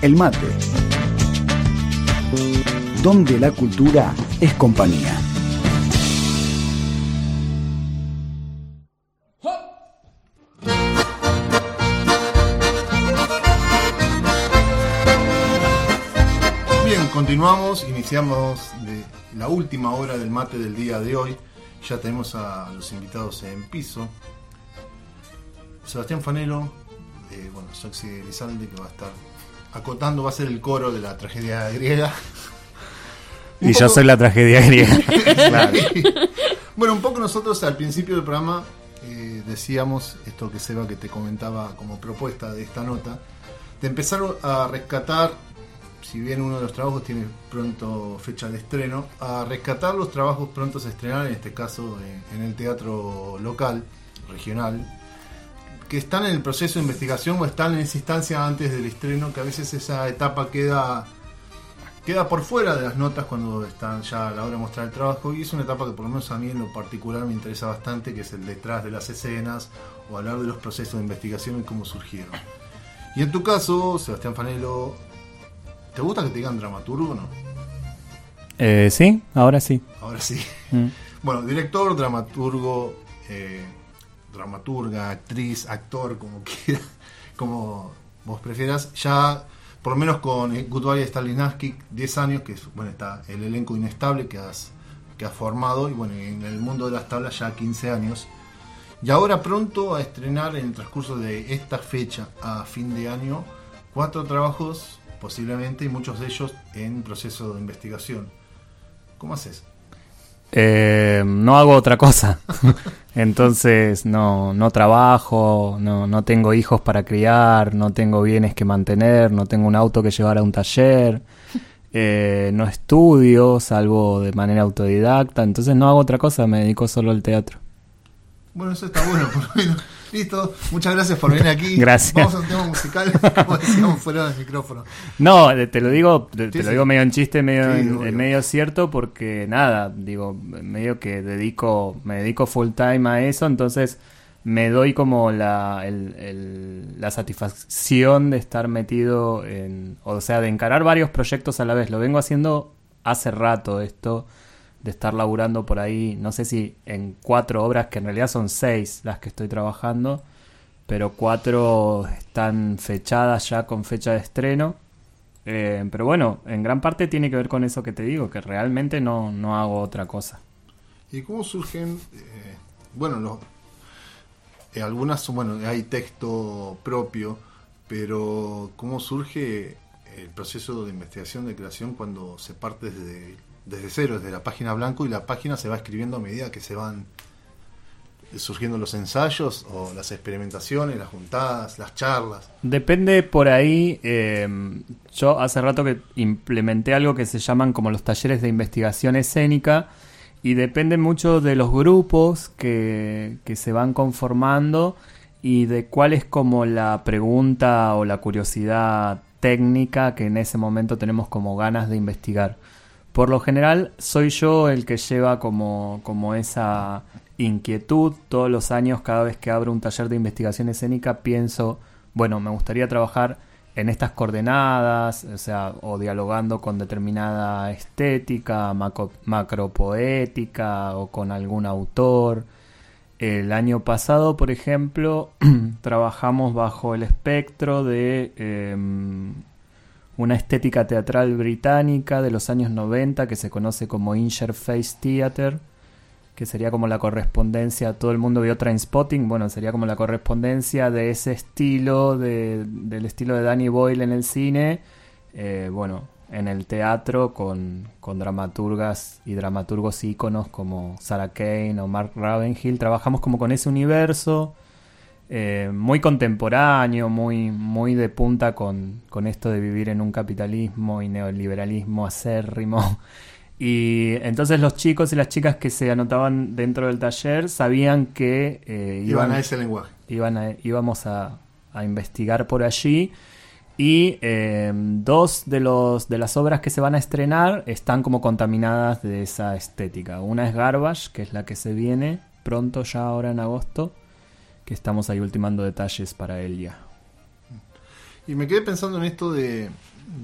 El mate. Donde la cultura es compañía. Bien, continuamos, iniciamos la última hora del mate del día de hoy. Ya tenemos a los invitados en piso. Sebastián Fanelo, eh, bueno, Soxy Elizalde, que va a estar acotando, va a ser el coro de la tragedia griega. Un Y yo poco- soy la tragedia griega. Claro. Bueno, un poco nosotros al principio del programa eh, decíamos esto que Seba que te comentaba como propuesta de esta nota, de empezar a rescatar, si bien uno de los trabajos tiene pronto fecha de estreno, a rescatar los trabajos prontos a estrenar, en este caso en, en el teatro local, regional, que están en el proceso de investigación o están en esa instancia antes del estreno, que a veces esa etapa queda queda por fuera de las notas cuando están ya a la hora de mostrar el trabajo y es una etapa que por lo menos a mí en lo particular me interesa bastante, que es el detrás de las escenas o hablar de los procesos de investigación y cómo surgieron. Y en tu caso, Sebastián Fanelo, ¿te gusta que te digan dramaturgo o no? Eh, sí, ahora sí. Ahora sí. Mm. Bueno, director, dramaturgo, eh, dramaturga, actriz, actor, como quiera, como vos prefieras. Ya, por lo menos con eh, Goodbye Stalinski, 10 años, que es, bueno, está el elenco inestable que has, que has formado, y bueno, en el mundo de las tablas ya 15 años. Y ahora pronto a estrenar en el transcurso de esta fecha a fin de año, cuatro trabajos posiblemente, y muchos de ellos en proceso de investigación. ¿Cómo haces? Eh, no hago otra cosa. Entonces no, no trabajo, no, no tengo hijos para criar, no tengo bienes que mantener, no tengo un auto que llevar a un taller, eh, no estudio, salvo de manera autodidacta. Entonces no hago otra cosa, me dedico solo al teatro. Bueno, eso está bueno, por lo menos. Listo, muchas gracias por venir aquí. Gracias. Vamos a un tema musical, como decíamos fuera del micrófono. No, te lo digo, te, te Sí, lo sí. digo medio en chiste, medio, Sí, en medio cierto, porque nada, digo, medio que dedico, me dedico full time a eso, entonces me doy como la, el- el- la satisfacción de estar metido en, o sea, de encarar varios proyectos a la vez. Lo vengo haciendo hace rato esto, de estar laburando por ahí, no sé si en cuatro obras, que en realidad son seis las que estoy trabajando, pero cuatro están fechadas ya con fecha de estreno. Eh, pero bueno, en gran parte tiene que ver con eso que te digo, que realmente no, no hago otra cosa. ¿Y cómo surgen? eh, bueno, los, eh, algunas bueno, hay texto propio, pero ¿cómo surge el proceso de investigación de creación cuando se parte desde, desde cero, desde la página blanco y la página se va escribiendo a medida que se van surgiendo los ensayos o las experimentaciones, las juntadas, las charlas? Depende por ahí, eh, yo hace rato que implementé algo que se llaman como los talleres de investigación escénica y depende mucho de los grupos que, que se van conformando y de cuál es como la pregunta o la curiosidad técnica que en ese momento tenemos como ganas de investigar. Por lo general soy yo el que lleva como, como esa inquietud todos los años cada vez que abro un taller de investigación escénica pienso, bueno, me gustaría trabajar en estas coordenadas, o sea, o dialogando con determinada estética, macro, macropoética o con algún autor. El año pasado, por ejemplo, trabajamos bajo el espectro de em, una estética teatral británica de los años 90 que se conoce como Interface Theater, que sería como la correspondencia, todo el mundo vio Trainspotting, bueno, sería como la correspondencia de ese estilo, de- del estilo de Danny Boyle en el cine, eh, bueno, en el teatro con, con dramaturgas y dramaturgos íconos como Sarah Kane o Mark Ravenhill, trabajamos como con ese universo, eh, muy contemporáneo, muy, muy de punta con, con esto de vivir en un capitalismo y neoliberalismo acérrimo. Y entonces los chicos y las chicas que se anotaban dentro del taller sabían que eh, Iban a ese lenguaje. iban a- íbamos a, a investigar por allí. Y eh, dos de, los, de las obras que se van a estrenar están como contaminadas de esa estética. Una es Garbage, que es la que se viene pronto ya ahora en agosto, que estamos ahí ultimando detalles para él ya. Y me quedé pensando en esto de,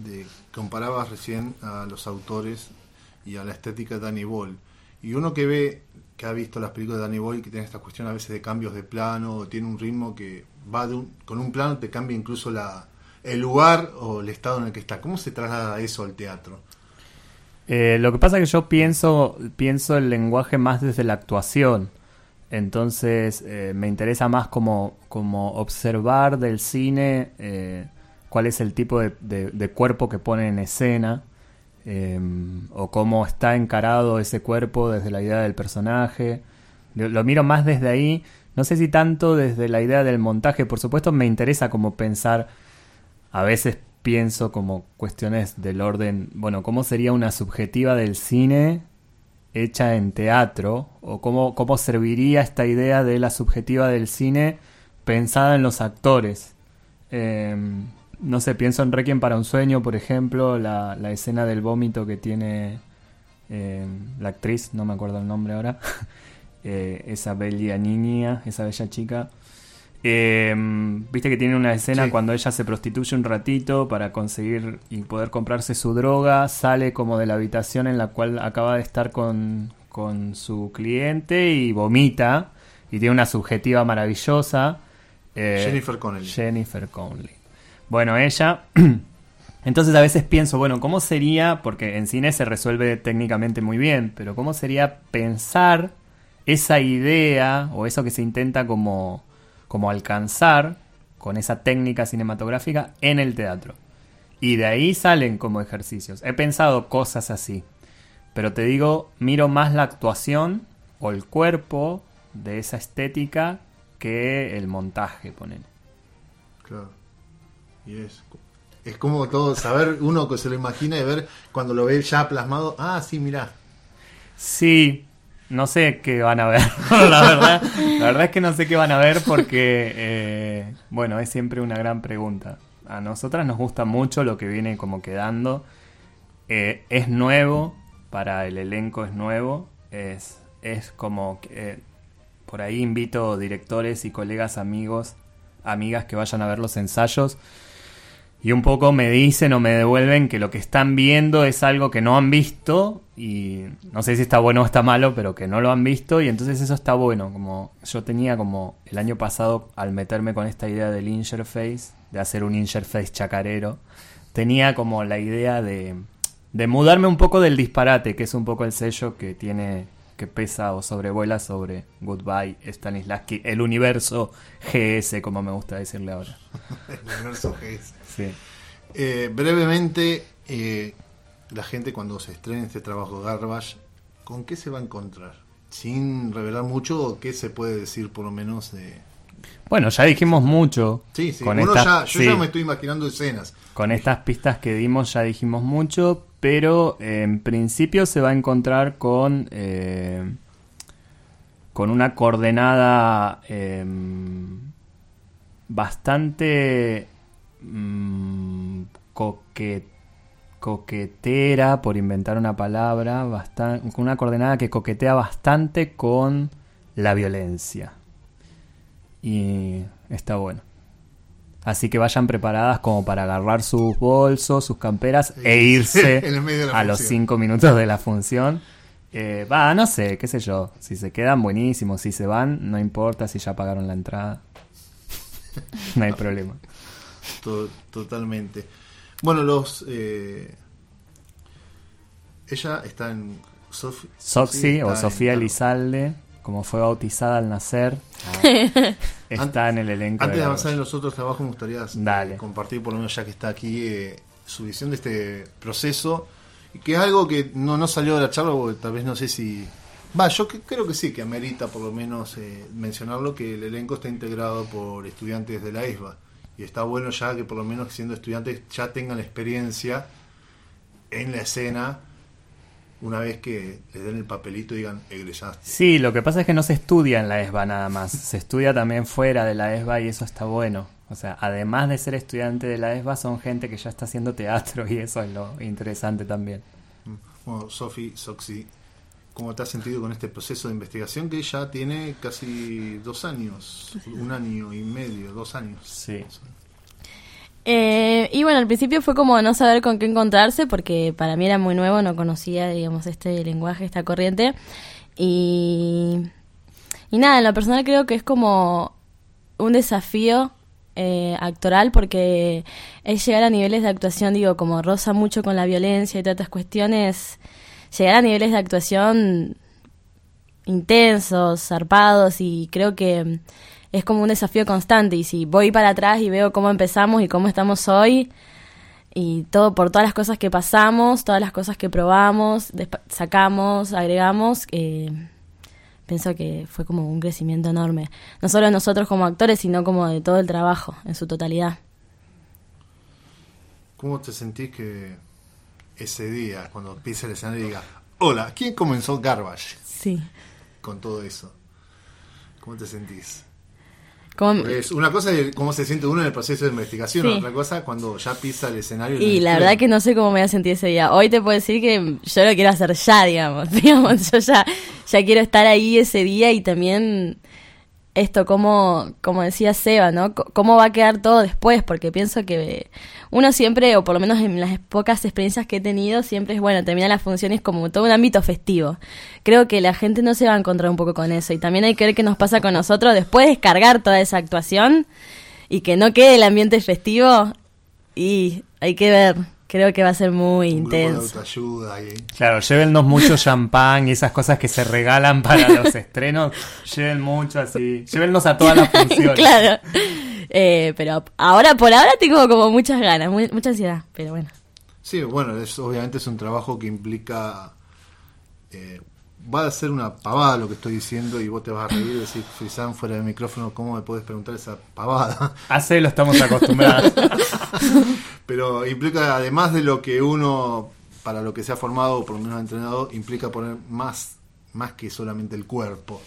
de comparabas recién a los autores y a la estética de Danny Boyle. Y uno que ve, que ha visto las películas de Danny Boyle, que tiene esta cuestión a veces de cambios de plano, o tiene un ritmo que va de un, con un plano, te cambia incluso la, el lugar o el estado en el que está. ¿Cómo se traslada eso al teatro? Eh, lo que pasa es que yo pienso, pienso el lenguaje más desde la actuación. Entonces eh, me interesa más como, como observar del cine eh, cuál es el tipo de, cuerpo que pone en escena eh, o cómo está encarado ese cuerpo desde la idea del personaje. Lo miro más desde ahí. No sé si tanto desde la idea del montaje. Por supuesto me interesa como pensar a veces pienso como cuestiones del orden, bueno, ¿cómo sería una subjetiva del cine hecha en teatro? ¿O cómo, cómo serviría esta idea de la subjetiva del cine pensada en los actores? Eh, no sé, pienso en Requiem para un sueño, por ejemplo, la, la escena del vómito que tiene eh, la actriz, no me acuerdo el nombre ahora, eh, esa bella niña, esa bella chica. Eh, Viste que tiene una escena Sí. cuando ella se prostituye un ratito para conseguir y poder comprarse su droga, sale como de la habitación en la cual acaba de estar con, con su cliente y vomita y tiene una subjetiva maravillosa. Eh, Jennifer Connelly. Jennifer Connelly. Bueno, ella. Entonces a veces pienso, bueno, ¿cómo sería? Porque en cine se resuelve técnicamente muy bien, pero ¿cómo sería pensar esa idea o eso que se intenta como, como alcanzar con esa técnica cinematográfica en el teatro? Y de ahí salen como ejercicios. He pensado cosas así, pero te digo, miro más la actuación o el cuerpo de esa estética que el montaje, ponen. Claro. Y es, es como todo, saber uno que se lo imagina y ver cuando lo ve ya plasmado. Ah, sí, mirá. Sí, no sé qué van a ver, la verdad. La verdad es que no sé qué van a ver porque, eh, bueno, es siempre una gran pregunta. A nosotras nos gusta mucho lo que viene como quedando. Eh, es nuevo, para el elenco es nuevo. Es, es como que eh, por ahí invito directores y colegas, amigos, amigas que vayan a ver los ensayos. Y un poco me dicen o me devuelven que lo que están viendo es algo que no han visto y no sé si está bueno o está malo, pero que no lo han visto y entonces eso está bueno. Como yo tenía como el año pasado al meterme con esta idea del interface, de hacer un interface chacarero, tenía como la idea de, de mudarme un poco del disparate, que es un poco el sello que tiene que pesa o sobrevuela sobre Goodbye Stanislavski, el universo GS, como me gusta decirle ahora. El universo GS. Sí. Eh, brevemente, eh, la gente cuando se estrene este trabajo Garbage, ¿con qué se va a encontrar? Sin revelar mucho, ¿qué se puede decir por lo menos de... Bueno, ya dijimos mucho. Sí, sí, Con uno estas- ya, yo sí. ya me estoy imaginando escenas. Con estas pistas que dimos ya dijimos mucho, pero en principio se va a encontrar con eh, con una coordenada eh, bastante mm, coque- coquetera, por inventar una palabra, con una coordenada que coquetea bastante con la violencia. Y está bueno. Así que vayan preparadas como para agarrar sus bolsos, sus camperas e irse a los cinco minutos de la función. Eh, Va, no sé, qué sé yo. Si se quedan, buenísimo. Si se van, no importa si ya pagaron la entrada. No hay problema. To- totalmente. Bueno, los... eh, ella está en... Sofi- Soxy está o Sofía. Elizalde, como fue bautizada al nacer, está en el elenco. Antes de la avanzar en los otros trabajos, me gustaría Dale. compartir, por lo menos ya que está aquí, eh, su visión de este proceso, que es algo que no, no salió de la charla, porque tal vez no sé si... Va, yo que- creo que sí, que amerita por lo menos eh, mencionarlo, que el elenco está integrado por estudiantes de la ESBA. Y está bueno ya que por lo menos siendo estudiantes ya tengan experiencia en la escena una vez que les den el papelito y digan egresaste. Sí, lo que pasa es que no se estudia en la ESBA nada más, se estudia también fuera de la ESBA y eso está bueno. O sea, además de ser estudiante de la ESBA, son gente que ya está haciendo teatro y eso es lo interesante también. Bueno, Sofi, Soxy, ¿cómo te has sentido con este proceso de investigación que ya tiene casi dos años? Un año y medio, dos años. Sí. Eh, y bueno, al principio fue como no saber con qué encontrarse, porque para mí era muy nuevo, no conocía, digamos, este lenguaje, esta corriente. Y, nada, en lo personal creo que es como un desafío eh, actoral porque es llegar a niveles de actuación, digo, como rosa mucho con la violencia y todas estas cuestiones, llegar a niveles de actuación intensos, zarpados y creo que es como un desafío constante y si voy para atrás y veo cómo empezamos y cómo estamos hoy y todo por todas las cosas que pasamos, todas las cosas que probamos, sacamos, agregamos, eh, pienso que fue como un crecimiento enorme, no solo nosotros como actores, sino como de todo el trabajo en su totalidad. ¿Cómo te sentís que ese día, cuando pisa el escenario y diga, hola, ¿quién comenzó Garbage? Sí. Con todo eso. ¿Cómo te sentís? Es una cosa es cómo se siente uno en el proceso de investigación, otra cosa cuando ya pisa el escenario. Y la verdad que no sé cómo me voy a sentir ese día. Hoy te puedo decir que yo lo quiero hacer ya, digamos. digamos yo ya, ya quiero estar ahí ese día y también esto, como, como decía Seba, ¿no? ¿Cómo va a quedar todo después? Porque pienso que uno siempre, o por lo menos en las pocas experiencias que he tenido, siempre es, bueno, termina las funciones como todo un ámbito festivo. Creo que la gente no se va a encontrar un poco con eso. Y también hay que ver qué nos pasa con nosotros después de descargar toda esa actuación y que no quede el ambiente festivo. Y hay que ver Creo que va a ser muy intenso. Claro, llévennos mucho champán y esas cosas que se regalan para los estrenos. Lleven mucho así. Llévennos a todas las funciones. claro. Eh, pero ahora, por ahora tengo como muchas ganas, mucha ansiedad, pero bueno. Sí, bueno, obviamente es un trabajo que implica eh, va a ser una pavada lo que estoy diciendo y vos te vas a reír y decir, Frisan, fuera del micrófono, ¿cómo me puedes preguntar esa pavada? Hace lo estamos acostumbrados. Pero implica, además de lo que uno, para lo que se ha formado, o por lo menos ha entrenado, implica poner más, más que solamente el cuerpo.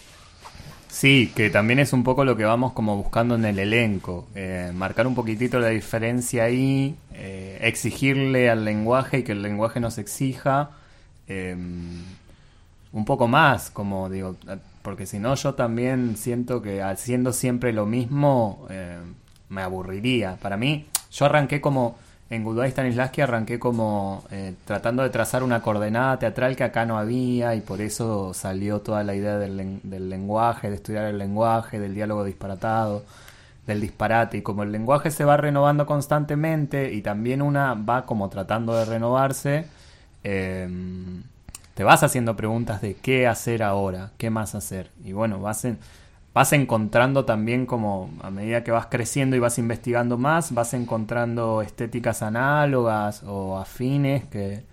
Sí, que también es un poco lo que vamos como buscando en el elenco, eh, marcar un poquitito la diferencia ahí, eh, exigirle al lenguaje y que el lenguaje nos exija. Eh, un poco más, como digo, porque si no yo también siento que haciendo siempre lo mismo eh, me aburriría. Para mí, yo arranqué como, en Goodbye Stanislavski arranqué como eh, tratando de trazar una coordenada teatral que acá no había y por eso salió toda la idea del, del lenguaje, de estudiar el lenguaje, del diálogo disparatado del disparate y como el lenguaje se va renovando constantemente y también una va como tratando de renovarse eh, te vas haciendo preguntas de qué hacer ahora, qué más hacer. Y bueno, vas, vas encontrando también como a medida que vas creciendo y vas investigando más, vas encontrando estéticas análogas o afines que,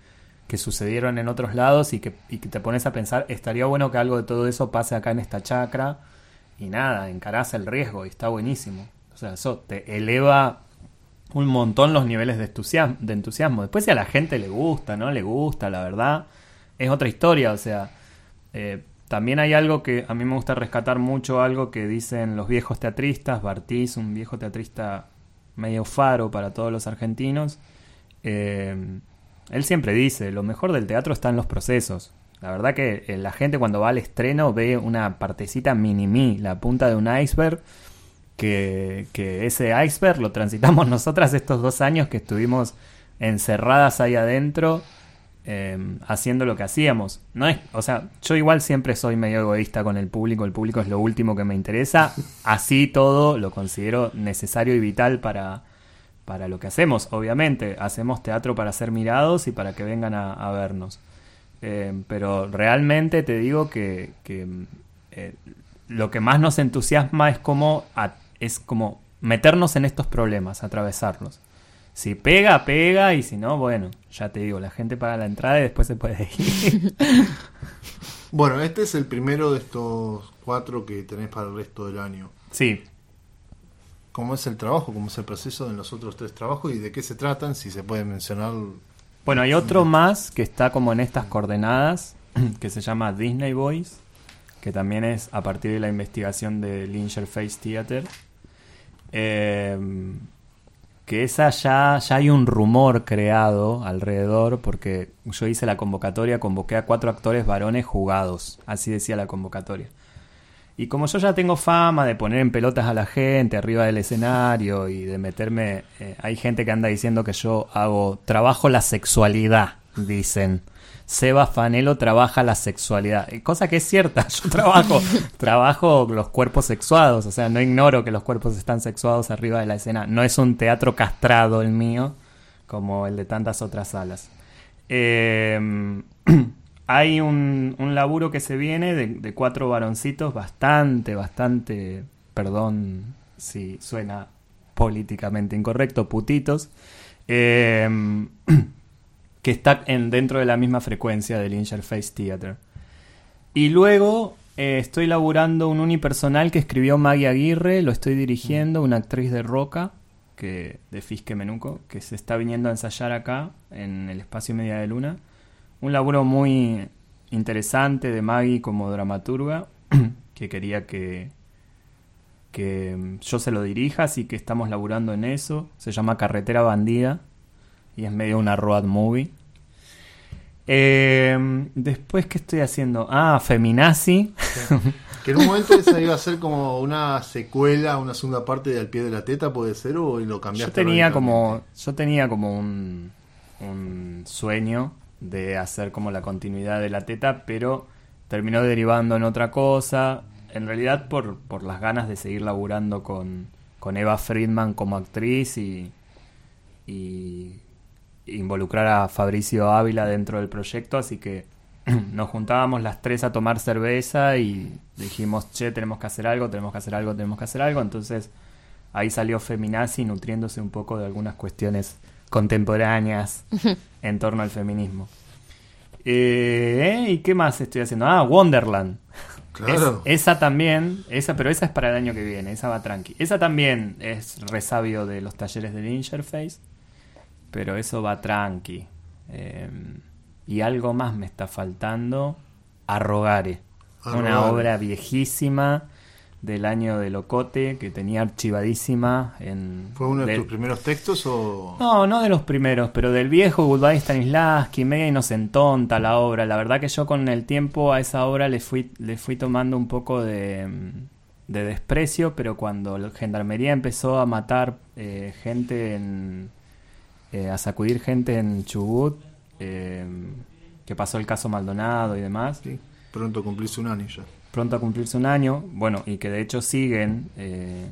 sucedieron en otros lados y que, y que te pones a pensar, estaría bueno que algo de todo eso pase acá en esta chacra. Y nada, encarás el riesgo y está buenísimo. O sea, eso te eleva un montón los niveles de entusiasmo, de entusiasmo. Después si a la gente le gusta, ¿no? Le gusta, la verdad es otra historia, o sea, eh, también hay algo que a mí me gusta rescatar mucho, algo que dicen los viejos teatristas, Bartiz, un viejo teatrista medio faro para todos los argentinos, eh, él siempre dice, lo mejor del teatro está en los procesos. La verdad que eh, la gente cuando va al estreno ve una partecita mini-mi, la punta de un iceberg, que, que ese iceberg lo transitamos nosotras estos dos años que estuvimos encerradas ahí adentro Em, haciendo lo que hacíamos. No es, o sea, yo igual siempre soy medio egoísta con el público, el público es lo último que me interesa, así todo lo considero necesario y vital para, para lo que hacemos, obviamente, hacemos teatro para ser mirados y para que vengan a, vernos. Em, pero realmente te digo que, eh, lo que más nos entusiasma es como, es como meternos en estos problemas, atravesarlos. Si pega, pega, y si no, bueno, ya te digo, la gente paga la entrada y después se puede ir. bueno, este es el primero de estos cuatro que tenés para el resto del año. Sí. ¿Cómo es el trabajo? ¿Cómo es el proceso en los otros tres trabajos? ¿Y de qué se tratan? Si se puede mencionar. Bueno, hay otro más que está como en estas coordenadas, que se llama Disney Boys, que también es a partir de la investigación del Face Theater. Eh, que esa ya, ya hay un rumor creado alrededor, porque yo hice la convocatoria, convoqué a cuatro actores varones jugados, así decía la convocatoria. Y como yo ya tengo fama de poner en pelotas a la gente arriba del escenario y de meterme, eh, hay gente que anda diciendo que yo hago, trabajo la sexualidad, dicen. Seba Fanelo trabaja la sexualidad, eh, cosa que es cierta, yo trabajo, trabajo los cuerpos sexuados, o sea, no ignoro que los cuerpos están sexuados arriba de la escena, no es un teatro castrado el mío, como el de tantas otras salas. Eh, hay un, un, laburo que se viene de, de, cuatro varoncitos bastante, bastante, perdón si suena políticamente incorrecto, putitos, eh, que está en, dentro de la misma frecuencia del Interface Theater. Y luego eh, estoy laburando un unipersonal que escribió Maggie Aguirre, lo estoy dirigiendo, una actriz de Roca, que, de Fisque Menuco, que se está viniendo a ensayar acá, en el espacio Media de Luna un laburo muy interesante de Maggie como dramaturga, que quería que, que yo se lo dirija, así que estamos laburando en eso. Se llama Carretera Bandida y es medio una road movie. Eh, después, ¿qué estoy haciendo? Ah, Feminazi. Que en un momento esa iba a ser como una secuela, una segunda parte de Al pie de la teta, ¿puede ser? ¿O lo cambiaste? Yo tenía como, yo tenía como un, un sueño de hacer como la continuidad de la teta, pero terminó derivando en otra cosa. En realidad por, por las ganas de seguir laburando con, con Eva Friedman como actriz y, y involucrar a Fabricio Ávila dentro del proyecto, así que nos juntábamos las tres a tomar cerveza y dijimos, che, tenemos que hacer algo, tenemos que hacer algo, tenemos que hacer algo. Entonces ahí salió Feminazi nutriéndose un poco de algunas cuestiones contemporáneas en torno al feminismo. Eh, ¿Y qué más estoy haciendo? Ah, Wonderland. Claro. Es, esa también, esa, pero esa es para el año que viene, esa va tranqui. Esa también es resabio de los talleres del Interface, pero eso va tranqui. Eh, y algo más me está faltando, Arrogare, Arrogare. una obra viejísima del año de Locote que tenía archivadísima en... ¿Fue uno de del- tus primeros textos o...? No, no de los primeros, pero del viejo Goodbye Stanislavski, media inocentonta la obra. La verdad que yo con el tiempo a esa obra le fui, le fui tomando un poco de, de desprecio, pero cuando la gendarmería empezó a matar eh, gente en... eh, a sacudir gente en Chubut, eh, que pasó el caso Maldonado y demás, Sí, pronto cumplís un año ya. pronto a cumplirse un año, bueno, y que de hecho siguen eh,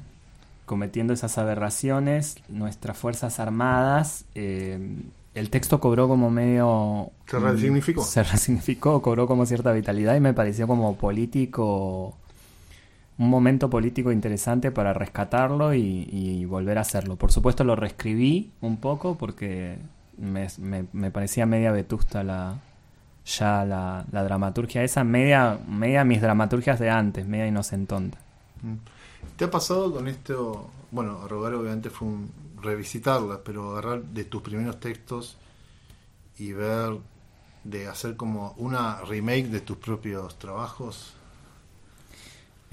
cometiendo esas aberraciones, nuestras Fuerzas Armadas, eh, el texto cobró como medio... ¿Se resignificó? Se resignificó, cobró como cierta vitalidad y me pareció como político, un momento político interesante para rescatarlo y, volver a hacerlo. Por supuesto lo reescribí un poco porque me, me- parecía media vetusta la, ya la, la dramaturgia esa, media, media mis dramaturgias de antes, media inocentonta. Mm. ¿Te ha pasado con esto? Bueno, Arrogar obviamente fue un revisitarla, pero agarrar de tus primeros textos y ver de hacer como una remake de tus propios trabajos.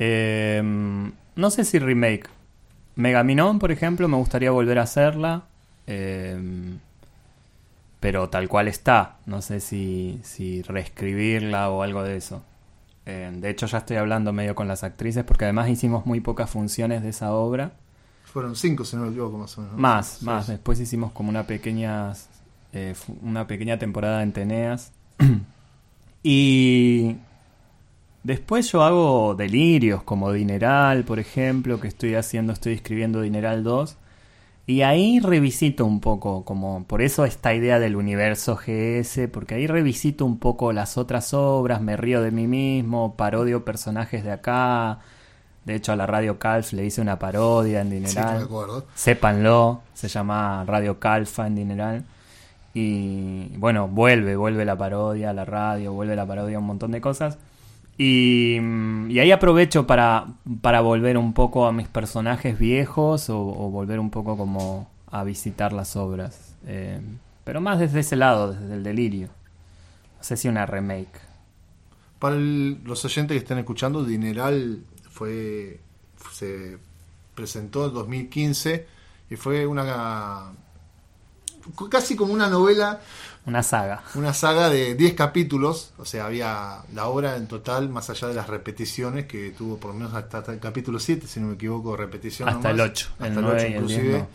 Eh, no sé si remake. Megaminon, por ejemplo, me gustaría volver a hacerla. eh, pero tal cual está. No sé si, si reescribirla o algo de eso. Eh, de hecho, ya estoy hablando medio con las actrices porque además hicimos muy pocas funciones de esa obra. Fueron cinco, si no me equivoco, más o menos. ¿no? Más, Sí, más. sí. Después hicimos como una pequeña, eh, una pequeña temporada en Teneas. y después yo hago delirios como Dineral, por ejemplo, que estoy haciendo, estoy escribiendo Dineral 2. Y ahí revisito un poco, como por eso esta idea del universo GS, porque ahí revisito un poco las otras obras, me río de mí mismo, parodio personajes de acá. De hecho, a la Radio Calf le hice una parodia en Dineral. acuerdo. Sépanlo, se llama Radio Calfa en Dineral. Y bueno, vuelve, vuelve la parodia a la radio, vuelve la parodia a un montón de cosas. Y, ahí aprovecho para, para volver un poco a mis personajes viejos o, volver un poco como a visitar las obras. Eh, pero más desde ese lado, desde el delirio. No sé si una remake. Para los oyentes que están escuchando, Dineral fue se presentó en 2015 y fue una casi como una novela una saga. Una saga de 10 capítulos, o sea, había la obra en total, más allá de las repeticiones, que tuvo por lo menos hasta, el capítulo 7, si no me equivoco, repetición. Hasta el 8. Hasta el, 8 inclusive.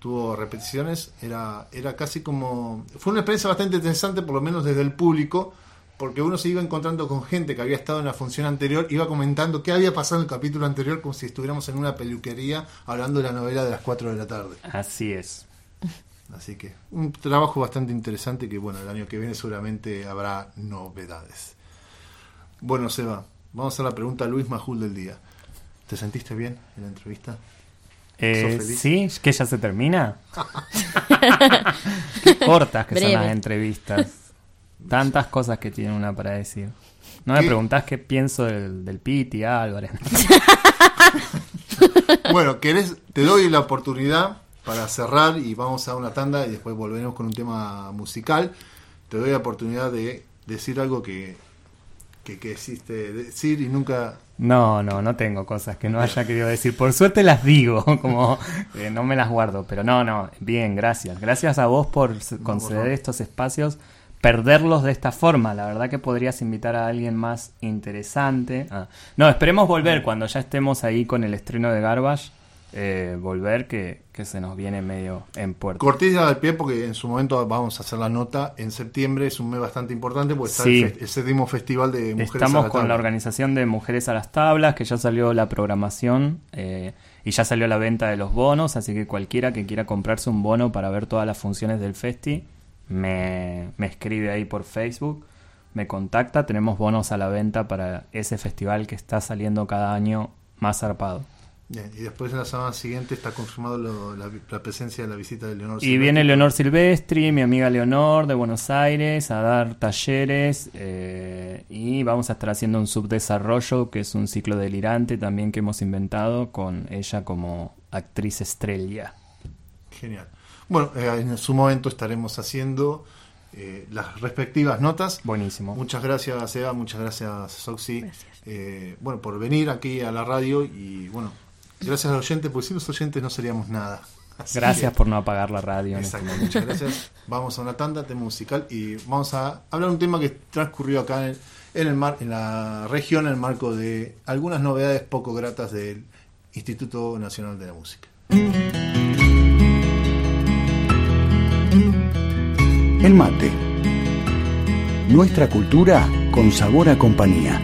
Tuvo repeticiones, era, era casi como... Fue una experiencia bastante interesante, por lo menos desde el público, porque uno se iba encontrando con gente que había estado en la función anterior, iba comentando qué había pasado en el capítulo anterior, como si estuviéramos en una peluquería hablando de la novela de las 4 de la tarde. Así es. Así que un trabajo bastante interesante que bueno, el año que viene seguramente habrá novedades. Bueno, Seba, vamos a la pregunta a Luis Majul del día. ¿Te sentiste bien en la entrevista? Eh, sí, que ya se termina. Qué cortas que son las entrevistas. Tantas cosas que tiene una para decir. No me preguntás qué pienso del, del Piti Álvarez. bueno, ¿querés? Te doy la oportunidad para cerrar y vamos a una tanda y después volveremos con un tema musical. Te doy la oportunidad de decir algo que, que, existe decir y nunca... No, no, no tengo cosas que no haya querido decir. Por suerte las digo, como eh, no me las guardo. Pero no, no, bien, gracias. Gracias a vos por conceder estos espacios, perderlos de esta forma. La verdad que podrías invitar a alguien más interesante. Ah. No, esperemos volver cuando ya estemos ahí con el estreno de Garbage eh, volver que, se nos viene medio en puerto. Cortilla del pie porque en su momento vamos a hacer la nota. En septiembre es un mes bastante importante porque está el, séptimo festival de Mujeres Estamos con la organización de Mujeres a las Tablas, que ya salió la programación eh, y ya salió la venta de los bonos, así que cualquiera que quiera comprarse un bono para ver todas las funciones del festi, me, me escribe ahí por Facebook me contacta, tenemos bonos a la venta para ese festival que está saliendo cada año más zarpado y después en la semana siguiente está confirmado la, presencia de la visita de Leonor Silvestri. Y viene Leonor Silvestri, mi amiga Leonor de Buenos Aires, a dar talleres eh, y vamos a estar haciendo un subdesarrollo que es un ciclo delirante también que hemos inventado con ella como actriz estrella. Genial. Bueno, eh, en su momento estaremos haciendo eh, las respectivas notas. Buenísimo. Muchas gracias, Eva, muchas gracias, Soxy. bueno, por venir aquí a la radio y bueno, Gracias al oyente, porque sin los oyentes no seríamos nada. gracias por no apagar la radio. Este Exacto, muchas gracias. Vamos a una tanda, tema musical y vamos a hablar de un tema que transcurrió acá en, el mar, en la región en el marco de algunas novedades poco gratas del Instituto Nacional de la Música. El mate. Nuestra cultura con sabor a compañía.